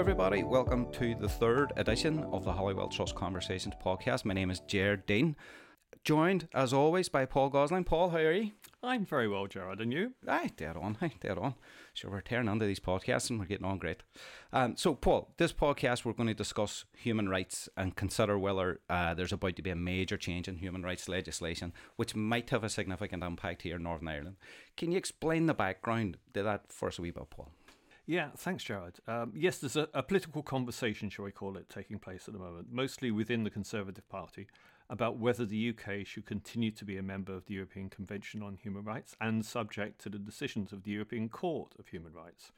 everybody. Welcome to the third edition of the Holywell Trust Conversations podcast. My name is Jared Dean, joined as always by Paul Gosling. Paul, how are you? I'm very well, Jared, and you? Aye, dead on. Aye, dead on. Sure, we're tearing under these podcasts and we're getting on great. Um, so, Paul, this podcast we're going to discuss human rights and consider whether uh, there's about to be a major change in human rights legislation, which might have a significant impact here in Northern Ireland. Can you explain the background to that for us a wee bit, Paul? Yeah, thanks, Jared. Um, yes, there's a, a, political conversation, shall we call it, taking place at the moment, mostly within the Conservative Party, about whether the UK should continue to be a member of the European Convention on Human Rights and subject to the decisions of the European Court of Human Rights.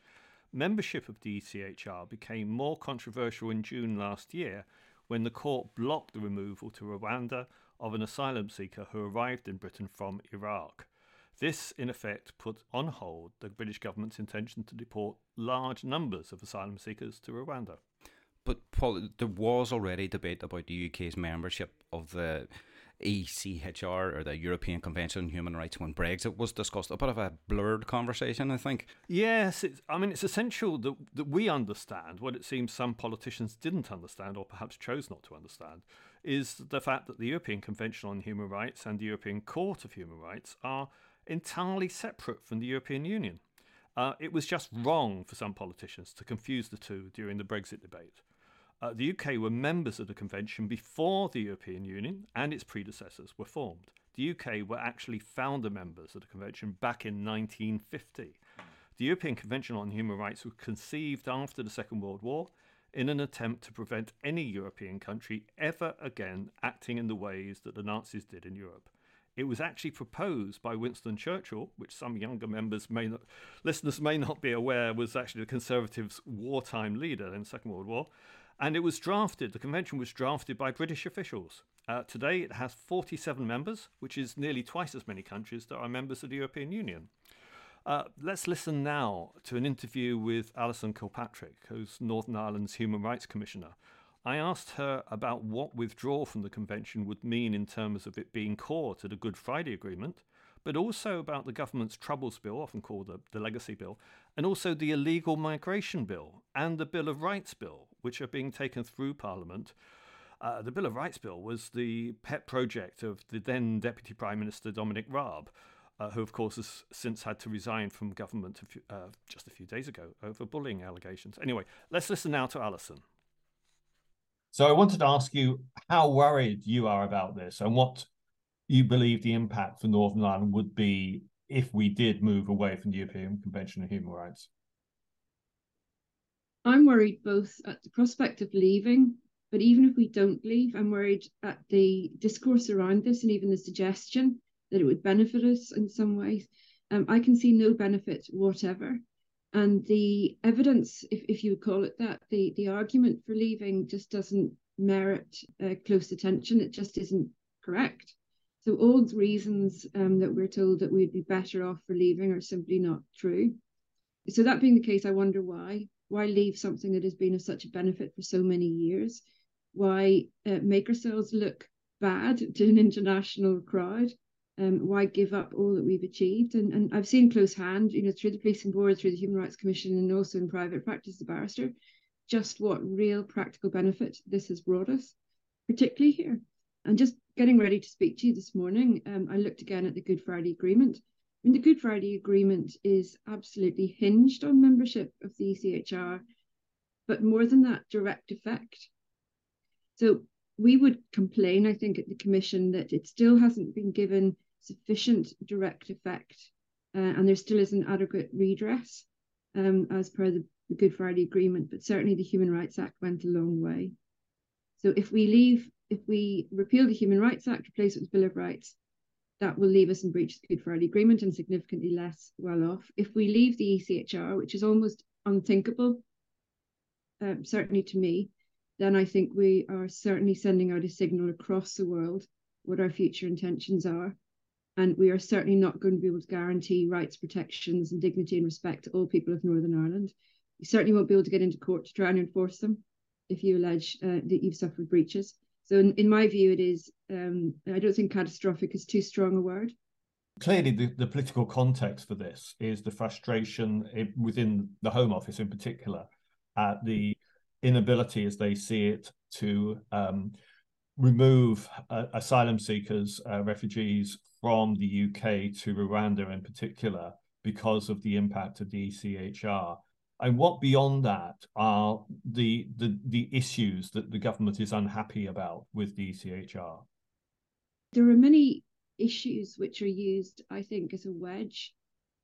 Membership of the ECHR became more controversial in June last year when the court blocked the removal to Rwanda of an asylum seeker who arrived in Britain from Iraq. This, in effect, put on hold the British government's intention to deport large numbers of asylum seekers to Rwanda. But Paul, there was already debate about the UK's membership of the ECHR or the European Convention on Human Rights when Brexit was discussed. A bit of a blurred conversation, I think. Yes, I mean, it's essential that, that we understand what it seems some politicians didn't understand or perhaps chose not to understand is the fact that the European Convention on Human Rights and the European Court of Human Rights are entirely separate from the European Union. Uh, it was just wrong for some politicians to confuse the two during the Brexit debate. Uh, the UK were members of the convention before the European Union and its predecessors were formed. The UK were actually founder members of the convention back in 1950. The European Convention on Human Rights was conceived after the Second World War in an attempt to prevent any European country ever again acting in the ways that the Nazis did in Europe. It was actually proposed by Winston Churchill, which some younger members may not, listeners may not be aware, was actually the Conservatives' wartime leader in the Second World War. And it was drafted, the convention was drafted by British officials. Uh, today it has 47 members, which is nearly twice as many countries that are members of the European Union. Uh, let's listen now to an interview with Alyson Kilpatrick, who's Northern Ireland's Human Rights Commissioner, I asked her about what withdrawal from the convention would mean in terms of it being core to the Good Friday Agreement, but also about the government's Troubles Bill, often called the, the Legacy Bill, and also the Illegal Migration Bill and the Bill of Rights Bill, which are being taken through Parliament. Uh, the Bill of Rights Bill was the pet project of the then Deputy Prime Minister Dominic Raab, uh, who, of course, has since had to resign from government a few, uh, just a few days ago over bullying allegations. Anyway, let's listen now to Alyson. So I wanted to ask you how worried you are about this and what you believe the impact for Northern Ireland would be if we did move away from the European Convention on Human Rights. I'm worried both at the prospect of leaving, but even if we don't leave, I'm worried at the discourse around this and even the suggestion that it would benefit us in some ways. Um, I can see no benefit whatever and the evidence, if, if you call it that, the, the argument for leaving just doesn't merit uh, close attention. It just isn't correct. So all the reasons um, that we're told that we'd be better off for leaving are simply not true. So that being the case, I wonder why. Why leave something that has been of such a benefit for so many years? Why uh, make ourselves look bad to an international crowd? Um, why give up all that we've achieved? And, and I've seen close hand, you know, through the policing board, through the Human Rights Commission, and also in private practice as a barrister, just what real practical benefit this has brought us, particularly here. And just getting ready to speak to you this morning, um, I looked again at the Good Friday Agreement. I mean, the Good Friday Agreement is absolutely hinged on membership of the ECHR, but more than that, direct effect. So we would complain, I think, at the Commission that it still hasn't been given sufficient direct effect uh, and there still isn't adequate redress um, as per the, the Good Friday Agreement, but certainly the Human Rights Act went a long way. So if we leave, if we repeal the Human Rights Act, replace it with Bill of Rights, that will leave us in breach of the Good Friday Agreement and significantly less well off. If we leave the ECHR, which is almost unthinkable, um, certainly to me, then I think we are certainly sending out a signal across the world what our future intentions are. And we are certainly not going to be able to guarantee rights, protections, and dignity and respect to all people of Northern Ireland. You certainly won't be able to get into court to try and enforce them if you allege uh, that you've suffered breaches. So, in, in my view, it is, um, I don't think catastrophic is too strong a word. Clearly, the, the political context for this is the frustration within the Home Office, in particular, at the inability, as they see it, to um, remove uh, asylum seekers, uh, refugees from the UK to Rwanda in particular because of the impact of the ECHR. And what beyond that are the, the, the issues that the government is unhappy about with the ECHR? There are many issues which are used, I think, as a wedge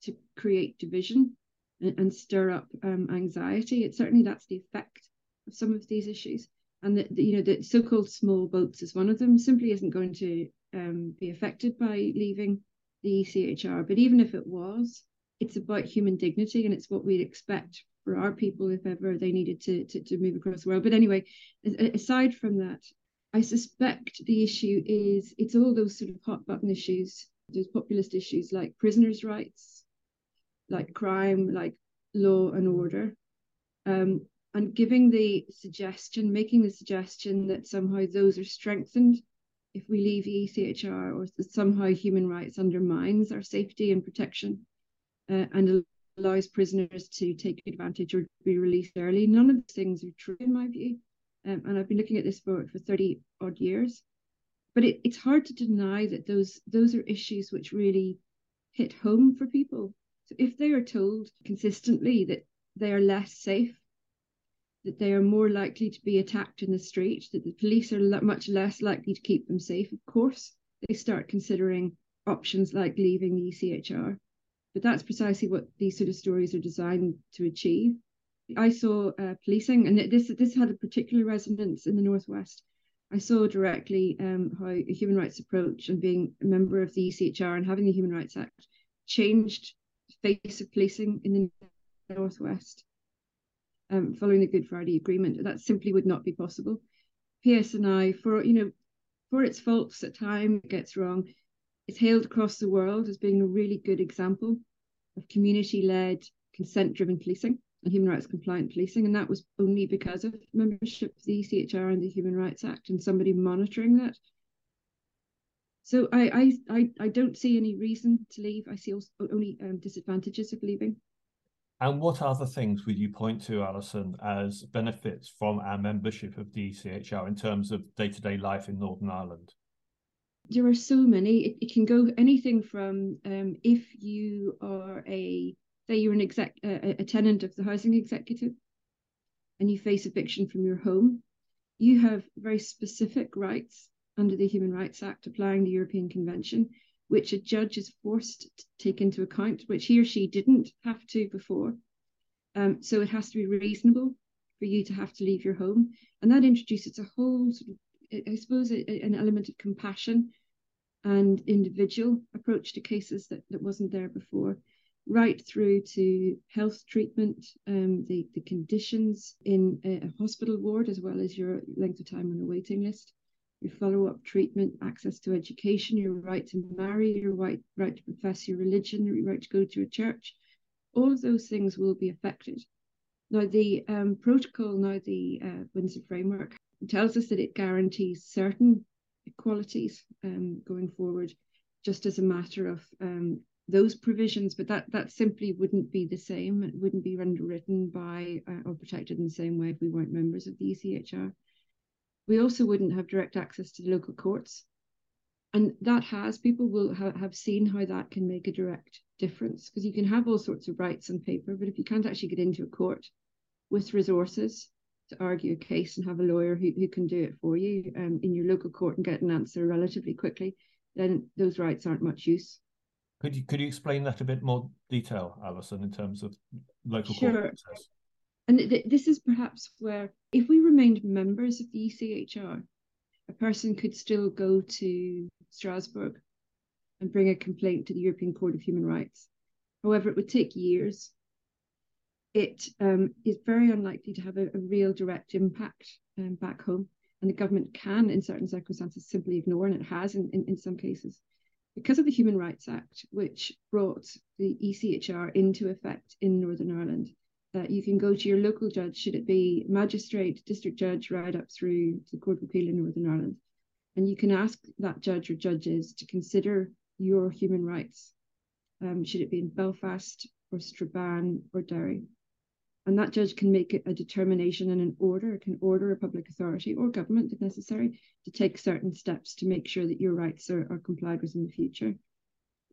to create division and, and stir up um, anxiety. It certainly that's the effect of some of these issues. And the, you know the so-called small boats is one of them. Simply isn't going to um, be affected by leaving the ECHR. But even if it was, it's about human dignity, and it's what we'd expect for our people if ever they needed to to, to move across the world. But anyway, aside from that, I suspect the issue is it's all those sort of hot button issues, those populist issues like prisoners' rights, like crime, like law and order, um, and giving the suggestion, making the suggestion that somehow those are strengthened if we leave the ECHR, or that somehow human rights undermines our safety and protection uh, and allows prisoners to take advantage or be released early. None of these things are true in my view um, and I've been looking at this for for thirty odd years. But it, it's hard to deny that those those are issues which really hit home for people. So if they are told consistently that they are less safe, that they are more likely to be attacked in the street, that the police are much less likely to keep them safe, of course, they start considering options like leaving the ECHR. But that's precisely what these sort of stories are designed to achieve. I saw uh, policing, and this this had a particular resonance in the northwest. I saw directly um, how a human rights approach and being a member of the ECHR and having the Human Rights Act changed the face of policing in the northwest. Um, following the Good Friday Agreement, that simply would not be possible. PSNI, for you know, for its faults at times, it gets wrong. It's hailed across the world as being a really good example of community-led, consent-driven policing and human rights compliant policing, and that was only because of membership of the ECHR and the Human Rights Act and somebody monitoring that. So I I I, I don't see any reason to leave. I see also only um, disadvantages of leaving. And what other things would you point to, Alyson, as benefits from our membership of the ECHR in terms of day to day life in Northern Ireland? There are so many. It, it can go anything from um, if you are a say you're an exec, a tenant of the housing executive and you face eviction from your home, you have very specific rights under the Human Rights Act applying the European Convention, which a judge is forced to take into account, which he or she didn't have to before. Um, so it has to be reasonable for you to have to leave your home. And that introduces a whole sort of, I suppose, a, an element of compassion and individual approach to cases that, that wasn't there before right through to health treatment, um, the, the conditions in a, a, hospital ward, as well as your length of time on a waiting list, your follow up treatment, access to education, your right to marry, your right, right to profess your religion, your right to go to a church. All of those things will be affected. Now, the um, protocol, now the uh, Windsor framework, tells us that it guarantees certain equalities um, going forward, just as a matter of um, those provisions, but that that simply wouldn't be the same. It wouldn't be underwritten by uh, or protected in the same way if we weren't members of the ECHR. We also wouldn't have direct access to the local courts, and that has people will ha- have seen how that can make a direct difference because you can have all sorts of rights on paper, but if you can't actually get into a court with resources to argue a case and have a lawyer who, who can do it for you um, in your local court and get an answer relatively quickly, then those rights aren't much use. Could you could you explain that a bit more detail, Alyson, in terms of local sure. process? And th- this is perhaps where, if we remained members of the ECHR, a person could still go to Strasbourg and bring a complaint to the European Court of Human Rights. However, it would take years. It um, is very unlikely to have a, a real direct impact um, back home. And the government can, in certain circumstances, simply ignore, and it has in, in, in some cases because of the Human Rights Act, which brought the ECHR into effect in Northern Ireland, uh, you can go to your local judge, should it be magistrate, district judge, right up through to the Court of Appeal in Northern Ireland. And you can ask that judge or judges to consider your human rights, um, should it be in Belfast or Strabane or Derry. And that judge can make a determination and an order, can order a public authority or government, if necessary, to take certain steps to make sure that your rights are, are complied with in the future.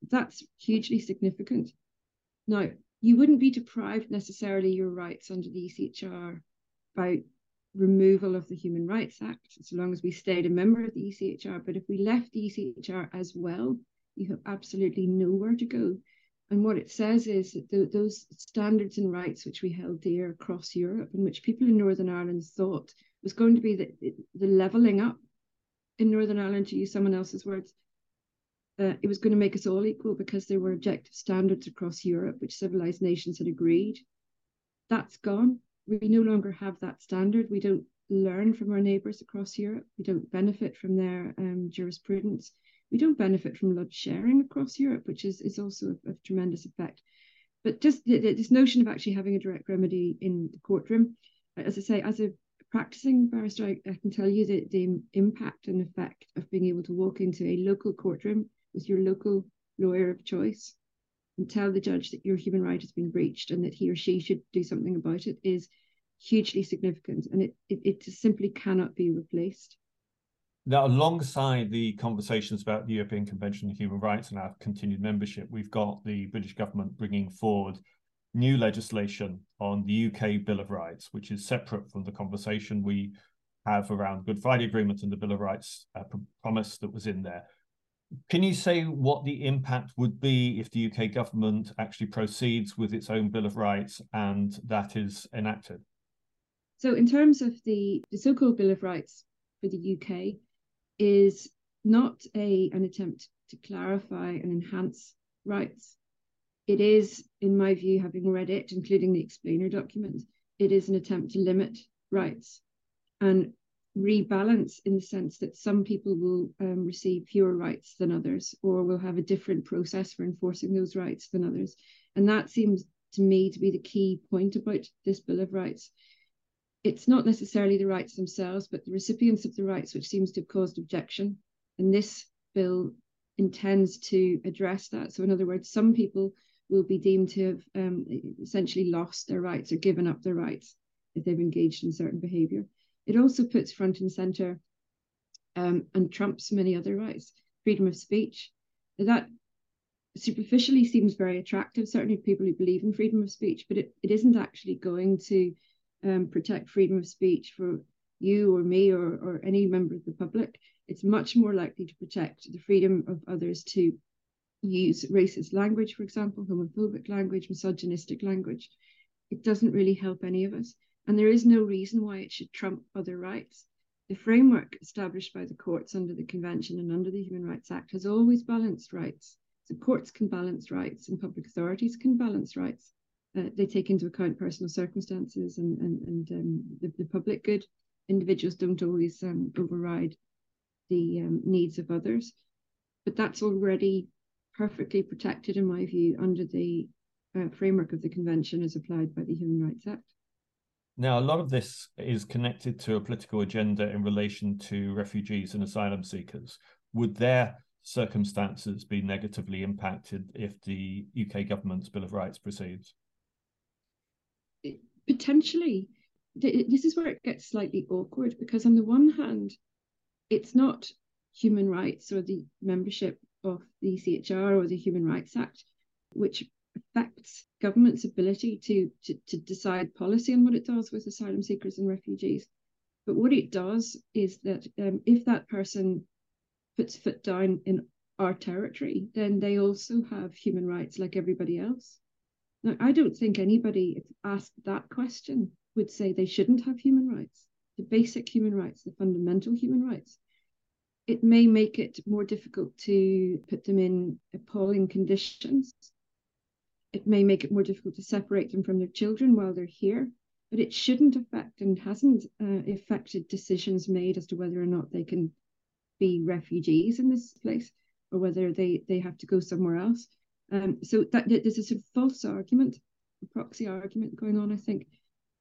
That's hugely significant. Now, you wouldn't be deprived necessarily your rights under the ECHR by removal of the Human Rights Act, so long as we stayed a member of the ECHR. But if we left the ECHR as well, you have absolutely nowhere to go. And what it says is that the, those standards and rights which we held dear across Europe and which people in Northern Ireland thought was going to be the, the levelling up in Northern Ireland, to use someone else's words, uh, it was going to make us all equal because there were objective standards across Europe which civilized nations had agreed. That's gone. We no longer have that standard. We don't learn from our neighbours across Europe. We don't benefit from their um, jurisprudence we don't benefit from load sharing across Europe, which is, is also of, of tremendous effect. But just the, the, this notion of actually having a direct remedy in the courtroom, as I say, as a practicing barrister, I, I can tell you that the impact and effect of being able to walk into a local courtroom with your local lawyer of choice and tell the judge that your human right has been breached and that he or she should do something about it is hugely significant and it, it, it simply cannot be replaced. Now, alongside the conversations about the European Convention on Human Rights and our continued membership, we've got the British government bringing forward new legislation on the UK Bill of Rights, which is separate from the conversation we have around Good Friday Agreement and the Bill of Rights uh, promise that was in there. Can you say what the impact would be if the UK government actually proceeds with its own Bill of Rights and that is enacted? So, in terms of the, the so called Bill of Rights for the UK, is not a an attempt to clarify and enhance rights. It is, in my view, having read it, including the explainer document, it is an attempt to limit rights and rebalance in the sense that some people will um, receive fewer rights than others or will have a different process for enforcing those rights than others. And that seems to me to be the key point about this Bill of Rights it's not necessarily the rights themselves, but the recipients of the rights which seems to have caused objection. And this bill intends to address that. So, in other words, some people will be deemed to have um, essentially lost their rights or given up their rights if they've engaged in certain behavior. It also puts front and center um, and trumps many other rights, freedom of speech. That superficially seems very attractive, certainly to people who believe in freedom of speech, but it, it isn't actually going to um, protect freedom of speech for you or me or, or any member of the public, it's much more likely to protect the freedom of others to use racist language, for example, homophobic language, misogynistic language. It doesn't really help any of us. And there is no reason why it should trump other rights. The framework established by the courts under the Convention and under the Human Rights Act has always balanced rights. So courts can balance rights and public authorities can balance rights uh, they take into account personal circumstances and and, and um, the, the public good. Individuals don't always um, override the um, needs of others, but that's already perfectly protected, in my view, under the uh, framework of the convention as applied by the Human Rights Act. Now, a lot of this is connected to a political agenda in relation to refugees and asylum seekers. Would their circumstances be negatively impacted if the UK government's Bill of Rights proceeds? potentially this is where it gets slightly awkward because on the one hand it's not human rights or the membership of the ECHR or the Human Rights Act which affects government's ability to, to, to decide policy on what it does with asylum seekers and refugees. But what it does is that um, if that person puts foot down in our territory, then they also have human rights like everybody else. Now, I don't think anybody, if asked that question, would say they shouldn't have human rights, the basic human rights, the fundamental human rights. It may make it more difficult to put them in appalling conditions. It may make it more difficult to separate them from their children while they're here, but it shouldn't affect and hasn't uh, affected decisions made as to whether or not they can be refugees in this place or whether they, they have to go somewhere else. Um, so that there's a sort of false argument, a proxy argument going on. I think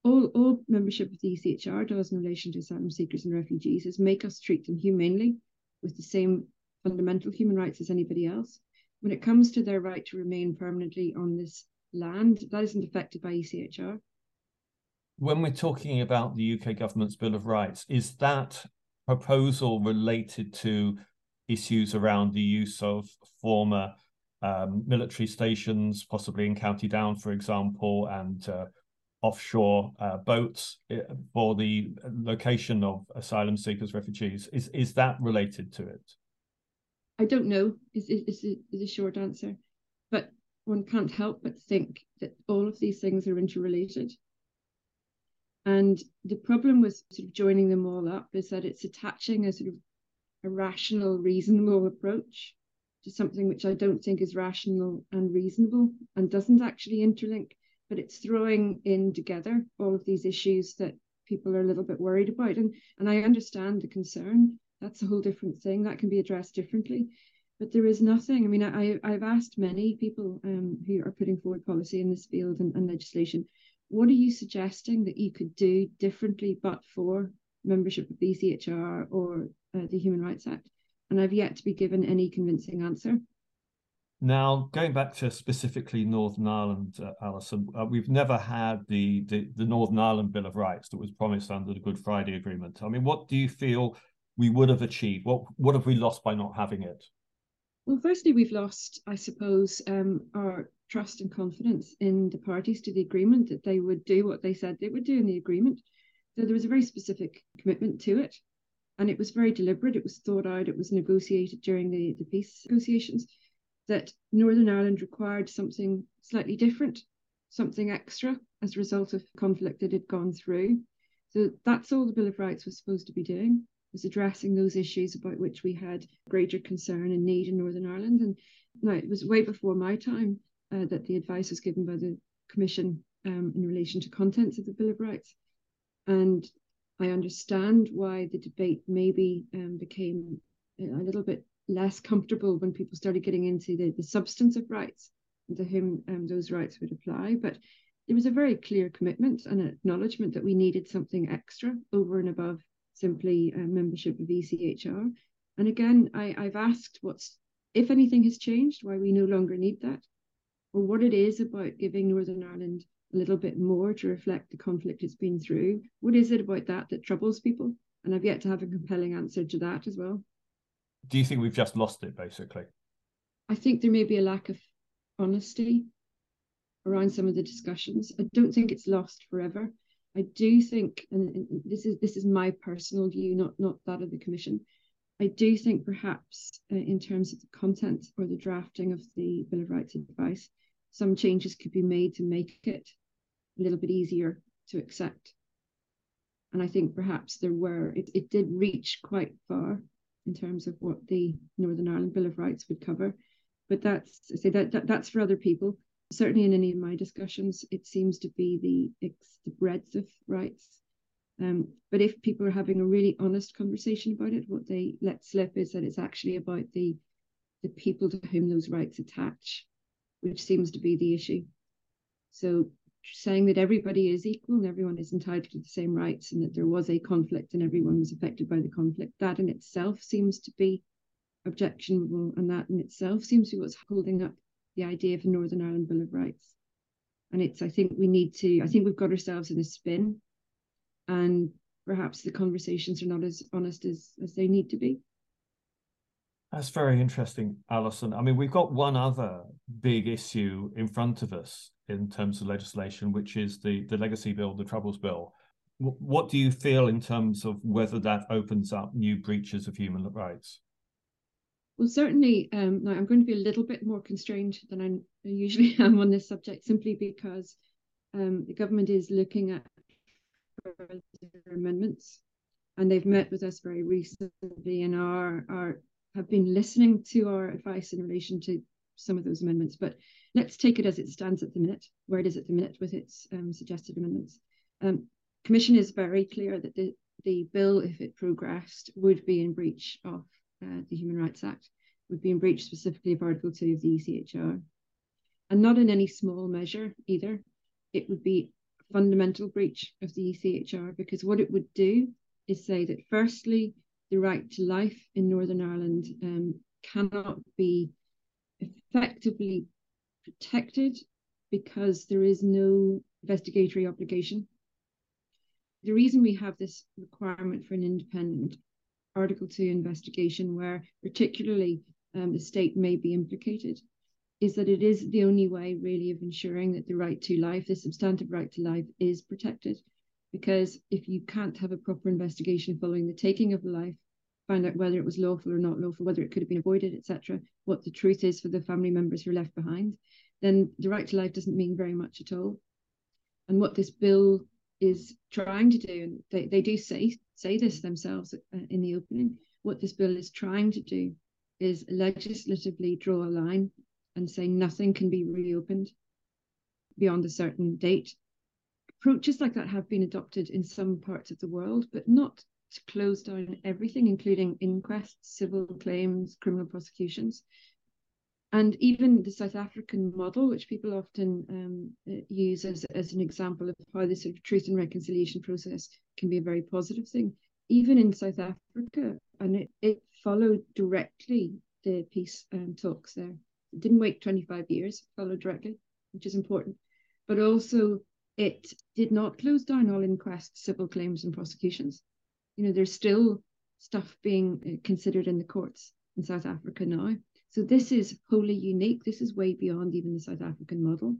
all all membership of the ECHR does in relation to asylum seekers and refugees is make us treat them humanely with the same fundamental human rights as anybody else. When it comes to their right to remain permanently on this land, that isn't affected by ECHR. when we're talking about the UK government's Bill of Rights, is that proposal related to issues around the use of former um, military stations, possibly in County Down, for example, and uh, offshore uh, boats uh, for the location of asylum seekers, refugees. Is is that related to it? I don't know. Is is is a short answer, but one can't help but think that all of these things are interrelated. And the problem with sort of joining them all up is that it's attaching a sort of a rational, reasonable approach to something which I don't think is rational and reasonable and doesn't actually interlink, but it's throwing in together all of these issues that people are a little bit worried about. And and I understand the concern. That's a whole different thing that can be addressed differently. But there is nothing. I mean, I I've asked many people um, who are putting forward policy in this field and, and legislation what are you suggesting that you could do differently but for membership of ECHR or uh, the Human Rights Act? And I've yet to be given any convincing answer. Now, going back to specifically Northern Ireland, uh, Alyson, uh, we've never had the, the, the Northern Ireland Bill of Rights that was promised under the Good Friday Agreement. I mean, what do you feel we would have achieved? What what have we lost by not having it? Well, firstly, we've lost, I suppose, um, our trust and confidence in the parties to the agreement that they would do what they said they would do in the agreement. So there was a very specific commitment to it. And it was very deliberate. It was thought out. It was negotiated during the, the peace negotiations that Northern Ireland required something slightly different, something extra as a result of conflict that had gone through. So that's all the Bill of Rights was supposed to be doing, was addressing those issues about which we had greater concern and need in Northern Ireland. And now it was way before my time uh, that the advice was given by the Commission um, in relation to contents of the Bill of Rights. And I understand why the debate maybe um, became a little bit less comfortable when people started getting into the, the substance of rights and to whom um, those rights would apply. But there was a very clear commitment and acknowledgement that we needed something extra over and above simply uh, membership of ECHR. And again, I, I've asked what's, if anything has changed, why we no longer need that or what it is about giving Northern Ireland a little bit more to reflect the conflict it's been through. What is it about that that troubles people? And I've yet to have a compelling answer to that as well. Do you think we've just lost it, basically? I think there may be a lack of honesty around some of the discussions. I don't think it's lost forever. I do think, and this is this is my personal view, not not that of the commission. I do think perhaps uh, in terms of the content or the drafting of the Bill of Rights advice, some changes could be made to make it a little bit easier to accept. And I think perhaps there were, it, it did reach quite far in terms of what the Northern Ireland Bill of Rights would cover. But that's I say that, that that's for other people. Certainly in any of my discussions, it seems to be the the breadth of rights. Um, but if people are having a really honest conversation about it, what they let slip is that it's actually about the the people to whom those rights attach which seems to be the issue. So saying that everybody is equal and everyone is entitled to the same rights and that there was a conflict and everyone was affected by the conflict, that in itself seems to be objectionable and that in itself seems to be what's holding up the idea of the Northern Ireland Bill of Rights. And it's I think we need to I think we've got ourselves in a spin and perhaps the conversations are not as honest as, as they need to be. That's very interesting, Alyson. I mean, we've got one other big issue in front of us in terms of legislation, which is the, the legacy bill, the Troubles Bill. What do you feel in terms of whether that opens up new breaches of human rights? Well, certainly, um, now I'm going to be a little bit more constrained than I usually am on this subject, simply because um, the government is looking at amendments, and they've met with us very recently and are are have been listening to our advice in relation to some of those amendments, but let's take it as it stands at the minute, where it is at the minute with its um, suggested amendments. Um, Commission is very clear that the, the bill, if it progressed, would be in breach of uh, the Human Rights Act, would be in breach specifically of Article 2 of the ECHR. And not in any small measure either. It would be a fundamental breach of the ECHR because what it would do is say that firstly, the right to life in Northern Ireland um, cannot be effectively protected because there is no investigatory obligation the reason we have this requirement for an independent Article 2 investigation, where particularly um, the state may be implicated, is that it is the only way, really, of ensuring that the right to life, the substantive right to life, is protected. Because if you can't have a proper investigation following the taking of the life, find out whether it was lawful or not lawful, whether it could have been avoided, etc., what the truth is for the family members who are left behind, then the right to life doesn't mean very much at all. And what this bill is trying to do, and they, they do say say this themselves uh, in the opening, what this bill is trying to do is legislatively draw a line and say nothing can be reopened beyond a certain date. Approaches like that have been adopted in some parts of the world, but not to close down everything, including inquests, civil claims, criminal prosecutions. And even the South African model, which people often um, uh, use as, as an example of how the sort of truth and reconciliation process can be a very positive thing, even in South Africa, and it, it followed directly the peace um, talks there. It didn't wait 25 years, followed directly, which is important. But also, it did not close down all inquests, civil claims, and prosecutions. You know, there's still stuff being uh, considered in the courts in South Africa now. So this is wholly unique. This is way beyond even the South African model.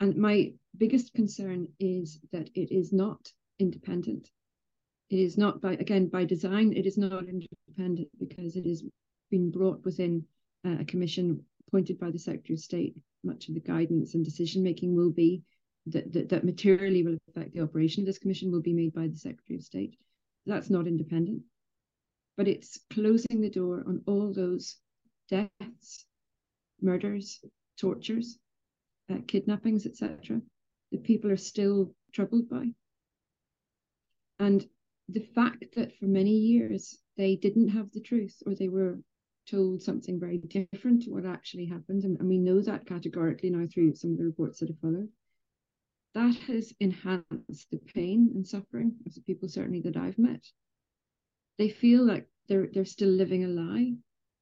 And my biggest concern is that it is not independent. It is not by again by design. It is not independent because it has been brought within uh, a commission appointed by the Secretary of State. Much of the guidance and decision making will be that, that, that materially will affect the operation of this commission will be made by the Secretary of State. That's not independent, but it's closing the door on all those deaths, murders, tortures, uh, kidnappings, etc. that people are still troubled by. And the fact that for many years they didn't have the truth or they were told something very different to what actually happened, and, and we know that categorically now through some of the reports that have followed, that has enhanced the pain and suffering of the people certainly that I've met. They feel like they're they're still living a lie,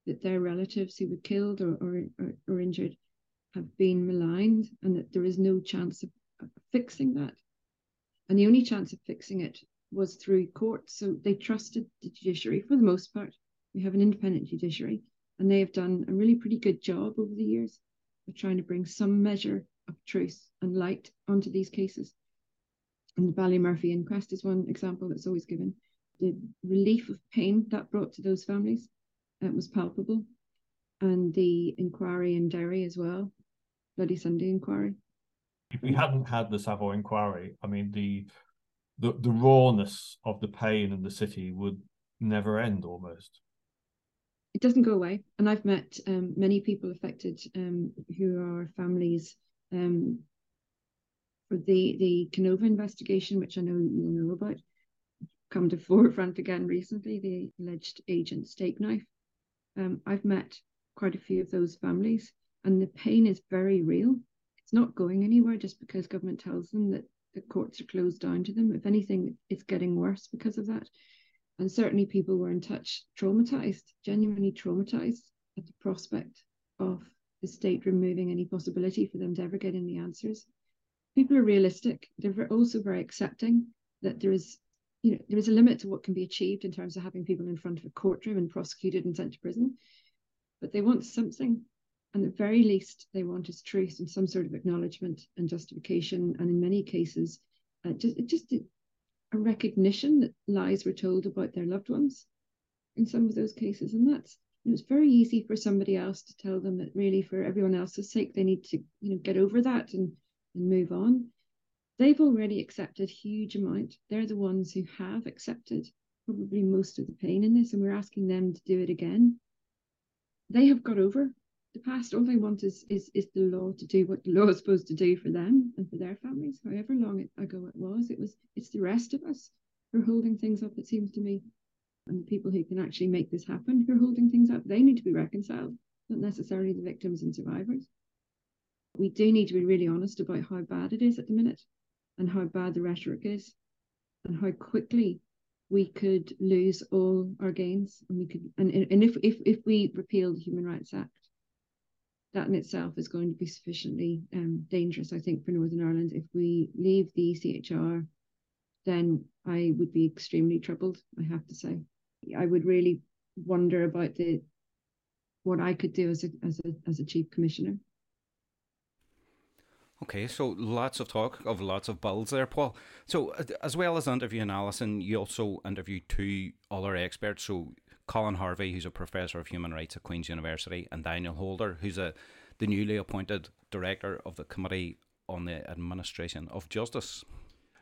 that their relatives who were killed or, or, or, or injured have been maligned, and that there is no chance of, of fixing that. And the only chance of fixing it was through courts. So they trusted the judiciary for the most part. We have an independent judiciary, and they have done a really pretty good job over the years of trying to bring some measure of truth and light onto these cases. And the Ballymurphy inquest is one example that's always given. The relief of pain that brought to those families uh, was palpable. And the inquiry in Derry as well, Bloody Sunday inquiry. If we hadn't had the Saville inquiry, I mean, the the, the rawness of the pain in the city would never end almost. It doesn't go away. And I've met um, many people affected um, who are families um, for the the Kenova investigation, which I know you'll know about, come to forefront again recently. The alleged agent Stakeknife. Um, I've met quite a few of those families, and the pain is very real. It's not going anywhere just because government tells them that the courts are closed down to them. If anything, it's getting worse because of that. And certainly, people were in touch, traumatized, genuinely traumatized at the prospect of the state removing any possibility for them to ever get any answers. People are realistic. They're also very accepting that there is, you know, there is a limit to what can be achieved in terms of having people in front of a courtroom and prosecuted and sent to prison. But they want something, and the very least they want is truth and some sort of acknowledgement and justification. And in many cases, uh, just just a recognition that lies were told about their loved ones in some of those cases, and that's it was very easy for somebody else to tell them that really for everyone else's sake they need to you know get over that and, and move on they've already accepted huge amount. They're the ones who have accepted probably most of the pain in this and we're asking them to do it again. They have got over the past. All they want is is is the law to do what the law is supposed to do for them and for their families however long ago it was. It was it's the rest of us who are holding things up it seems to me and the people who can actually make this happen, who are holding things up, they need to be reconciled, not necessarily the victims and survivors. We do need to be really honest about how bad it is at the minute and how bad the rhetoric is and how quickly we could lose all our gains and we could and, and if, if if we repeal the Human Rights Act, that in itself is going to be sufficiently um, dangerous, I think, for Northern Ireland. If we leave the ECHR then I would be extremely troubled, I have to say. I would really wonder about the what I could do as a as a as a chief commissioner. Okay, so lots of talk of lots of bills there, Paul. So, as well as interviewing Alyson, you also interviewed two other experts. So, Colin Harvey, who's a professor of human rights at Queen's University, and Daniel Holder, who's a the newly appointed director of the Committee on the Administration of Justice.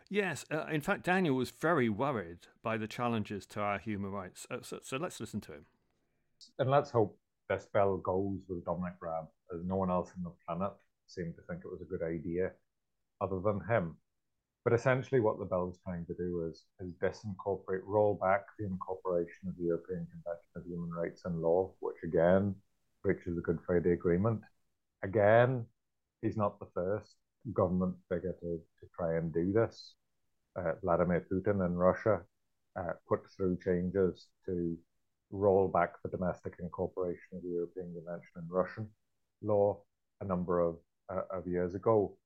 Yes, uh, in fact, Daniel was very worried by the challenges to our human rights. Uh, so, so, let's listen to him. And let's hope this bill goes with Dominic Raab, as no one else on the planet seemed to think it was a good idea other than him. But essentially, what the bill is trying to do is, is disincorporate, roll back the incorporation of the European Convention of Human Rights and Law, which again breaches the Good Friday Agreement. Again, he's not the first government figure to, to try and do this. Uh, Vladimir Putin in Russia uh, put through changes to roll back the domestic incorporation of the European Convention in Russian law a number of, uh, of years ago.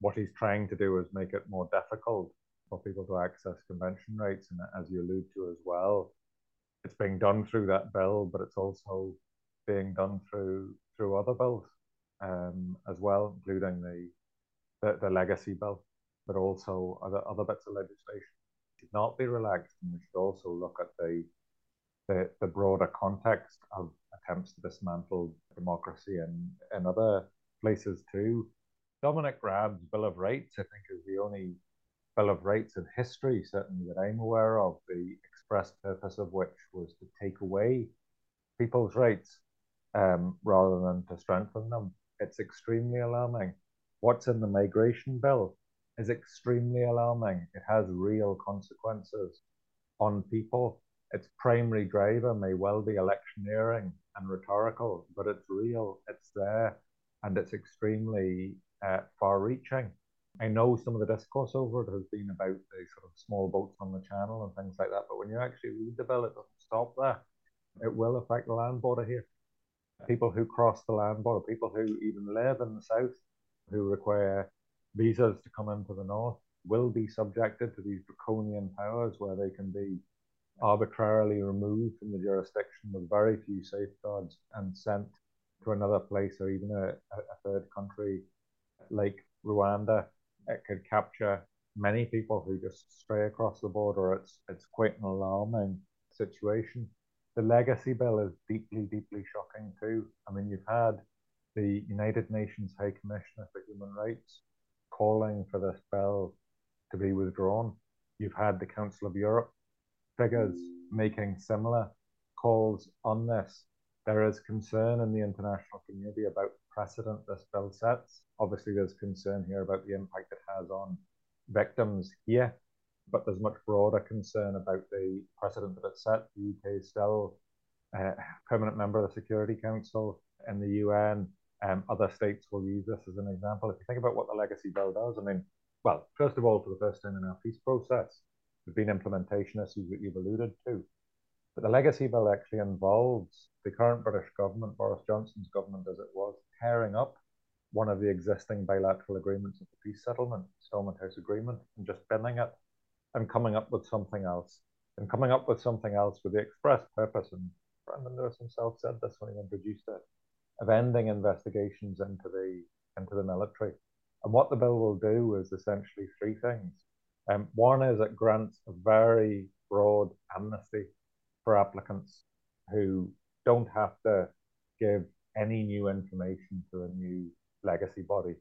What he's trying to do is make it more difficult for people to access convention rights, and as you allude to as well, it's being done through that bill, but it's also being done through through other bills um, as well, including the, the, the legacy bill, but also other other bits of legislation should not be relaxed, and we should also look at the the, the broader context of attempts to dismantle democracy in, in other places too. Dominic Raab's Bill of Rights, I think, is the only Bill of Rights in history, certainly that I'm aware of, the express purpose of which was to take away people's rights um, rather than to strengthen them. It's extremely alarming. What's in the migration bill is extremely alarming. It has real consequences on people its primary driver may well be electioneering and rhetorical, but it's real, it's there, and it's extremely uh, far reaching. I know some of the discourse over it has been about the sort of small boats on the channel and things like that, but when you actually read the bill, it doesn't stop there. It will affect the land border here. People who cross the land border, people who even live in the south, who require visas to come into the north, will be subjected to these draconian powers where they can be arbitrarily removed from the jurisdiction with very few safeguards and sent to another place or even a, a third country like Rwanda. It could capture many people who just stray across the border. It's it's quite an alarming situation. The legacy bill is deeply, deeply shocking too. I mean, you've had the United Nations High Commissioner for Human Rights calling for this bill to be withdrawn. You've had the Council of Europe figures mm. making similar calls on this. There is concern in the international community about precedent this bill sets. Obviously, there's concern here about the impact it has on victims here, but there's much broader concern about the precedent that it set. The UK is still a permanent member of the Security Council in the UN. Um, other states will use this as an example. If you think about what the legacy bill does, I mean, well, first of all, for the first time in our peace process, there's been implementation issues that you've alluded to. But the legacy bill actually involves the current British government, Boris Johnson's government as it was, tearing up one of the existing bilateral agreements of the peace settlement, Stormont House Agreement, and just binning it and coming up with something else. And coming up with something else with the express purpose, and Brandon Lewis himself said this when he introduced it, of ending investigations into the into the military. And what the bill will do is essentially three things. Um, one is it grants a very broad amnesty for applicants who don't have to give any new information to a new legacy body.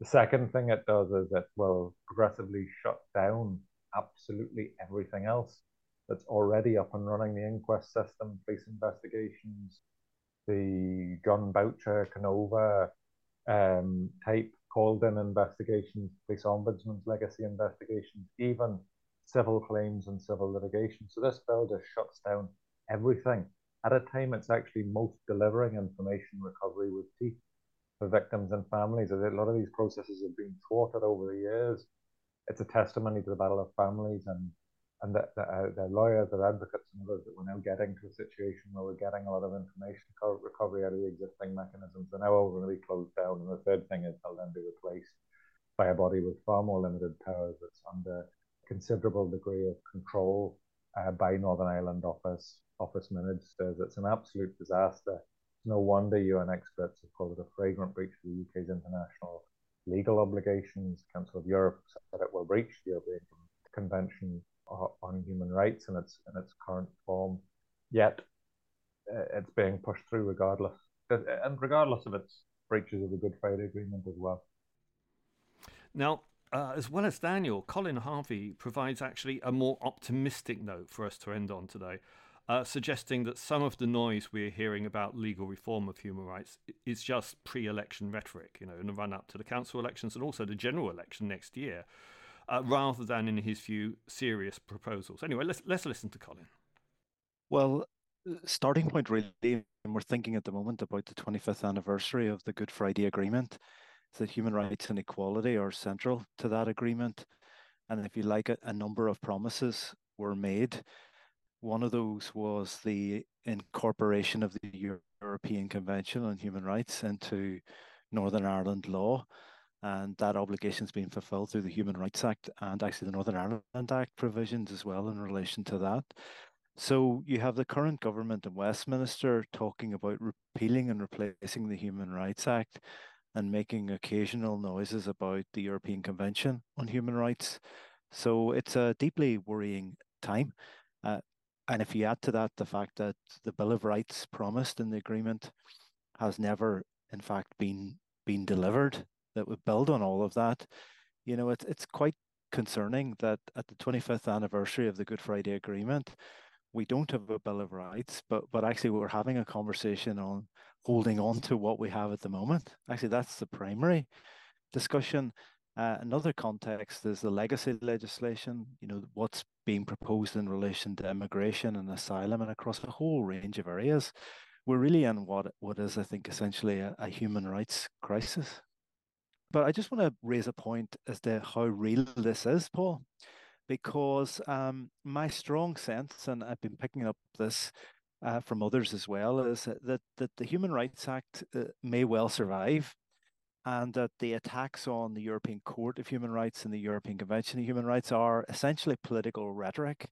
The second thing it does is it will progressively shut down absolutely everything else that's already up and running the inquest system, police investigations, the Jon Boutcher, Kenova um, type called in investigations, police ombudsman's legacy investigations, even civil claims and civil litigation. So this bill just shuts down everything at a time it's actually most delivering information recovery with teeth for victims and families. A lot of these processes have been thwarted over the years. It's a testimony to the battle of families and and the, the, uh, the lawyers, the advocates, and others that we're now getting to a situation where we're getting a lot of information recovery out of the existing mechanisms. They're now all going to be closed down. And the third thing is they'll then be replaced by a body with far more limited powers that's under considerable degree of control uh, by Northern Ireland Office office ministers. It's an absolute disaster. No wonder UN experts have called it a flagrant breach of the UK's international legal obligations. Council of Europe said it will breach the European Convention on Human Rights in its in its current form. Yet uh, it's being pushed through regardless, and regardless of its breaches of the Good Friday Agreement as well. Now, uh, as well as Daniel, Colin Harvey provides actually a more optimistic note for us to end on today, uh, suggesting that some of the noise we're hearing about legal reform of human rights is just pre election rhetoric, you know, in the run up to the council elections and also the general election next year, uh, rather than, in his view, serious proposals. Anyway, let's, let's listen to Colin. Well, starting point really, and we're thinking at the moment about the 25th anniversary of the Good Friday Agreement, that human rights and equality are central to that agreement. And if you like it, a number of promises were made. One of those was the incorporation of the European Convention on Human Rights into Northern Ireland law. And that obligation has been fulfilled through the Human Rights Act and actually the Northern Ireland Act provisions as well in relation to that. So you have the current government in Westminster talking about repealing and replacing the Human Rights Act and making occasional noises about the European Convention on Human Rights. So it's a deeply worrying time. Uh, and if you add to that the fact that the Bill of Rights promised in the agreement has never, in fact, been been delivered, that would build on all of that, you know, it's it's quite concerning that at the 25th anniversary of the Good Friday Agreement, we don't have a Bill of Rights, but but actually we're having a conversation on holding on to what we have at the moment. Actually, that's the primary discussion. Uh, another context is the legacy legislation. You know what's being proposed in relation to immigration and asylum, and across a whole range of areas. We're really in what what is, I think, essentially a, a human rights crisis. But I just want to raise a point as to how real this is, Paul because um, my strong sense, and I've been picking up this uh, from others as well, is that, that the Human Rights Act uh, may well survive and that the attacks on the European Court of Human Rights and the European Convention of Human Rights are essentially political rhetoric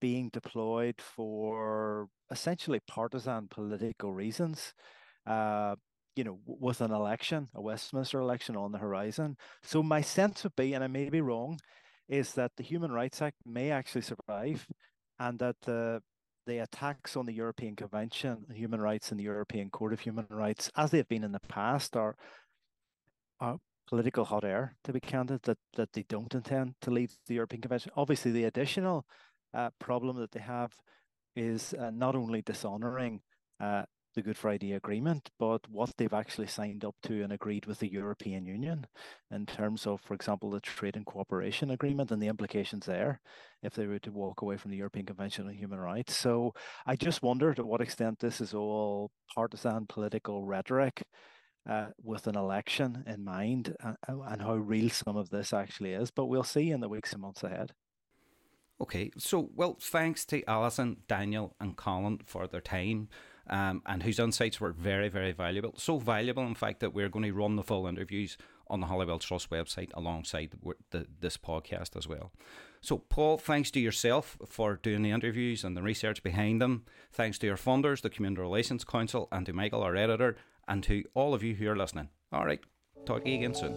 being deployed for essentially partisan political reasons. Uh, you know, with an election, a Westminster election on the horizon. So my sense would be, and I may be wrong, is that the Human Rights Act may actually survive and that the the attacks on the European Convention on Human Rights and the European Court of Human Rights, as they've been in the past, are are political hot air, to be candid, that, that they don't intend to leave the European Convention. Obviously, the additional uh, problem that they have is uh, not only dishonoring uh, the Good Friday Agreement, but what they've actually signed up to and agreed with the European Union in terms of, for example, the Trade and Cooperation Agreement and the implications there if they were to walk away from the European Convention on Human Rights. So I just wonder to what extent this is all partisan political rhetoric. Uh, with an election in mind uh, and how real some of this actually is. But we'll see in the weeks and months ahead. Okay, so well, thanks to Alyson, Daniel, and Colin for their time um, and whose insights were very, very valuable. So valuable, in fact, that we're going to run the full interviews on the Holywell Trust website alongside the, the, this podcast as well. So, Paul, thanks to yourself for doing the interviews and the research behind them. Thanks to your funders, the Community Relations Council, and to Michael, our editor, and to all of you who are listening. All right, talk to you again soon.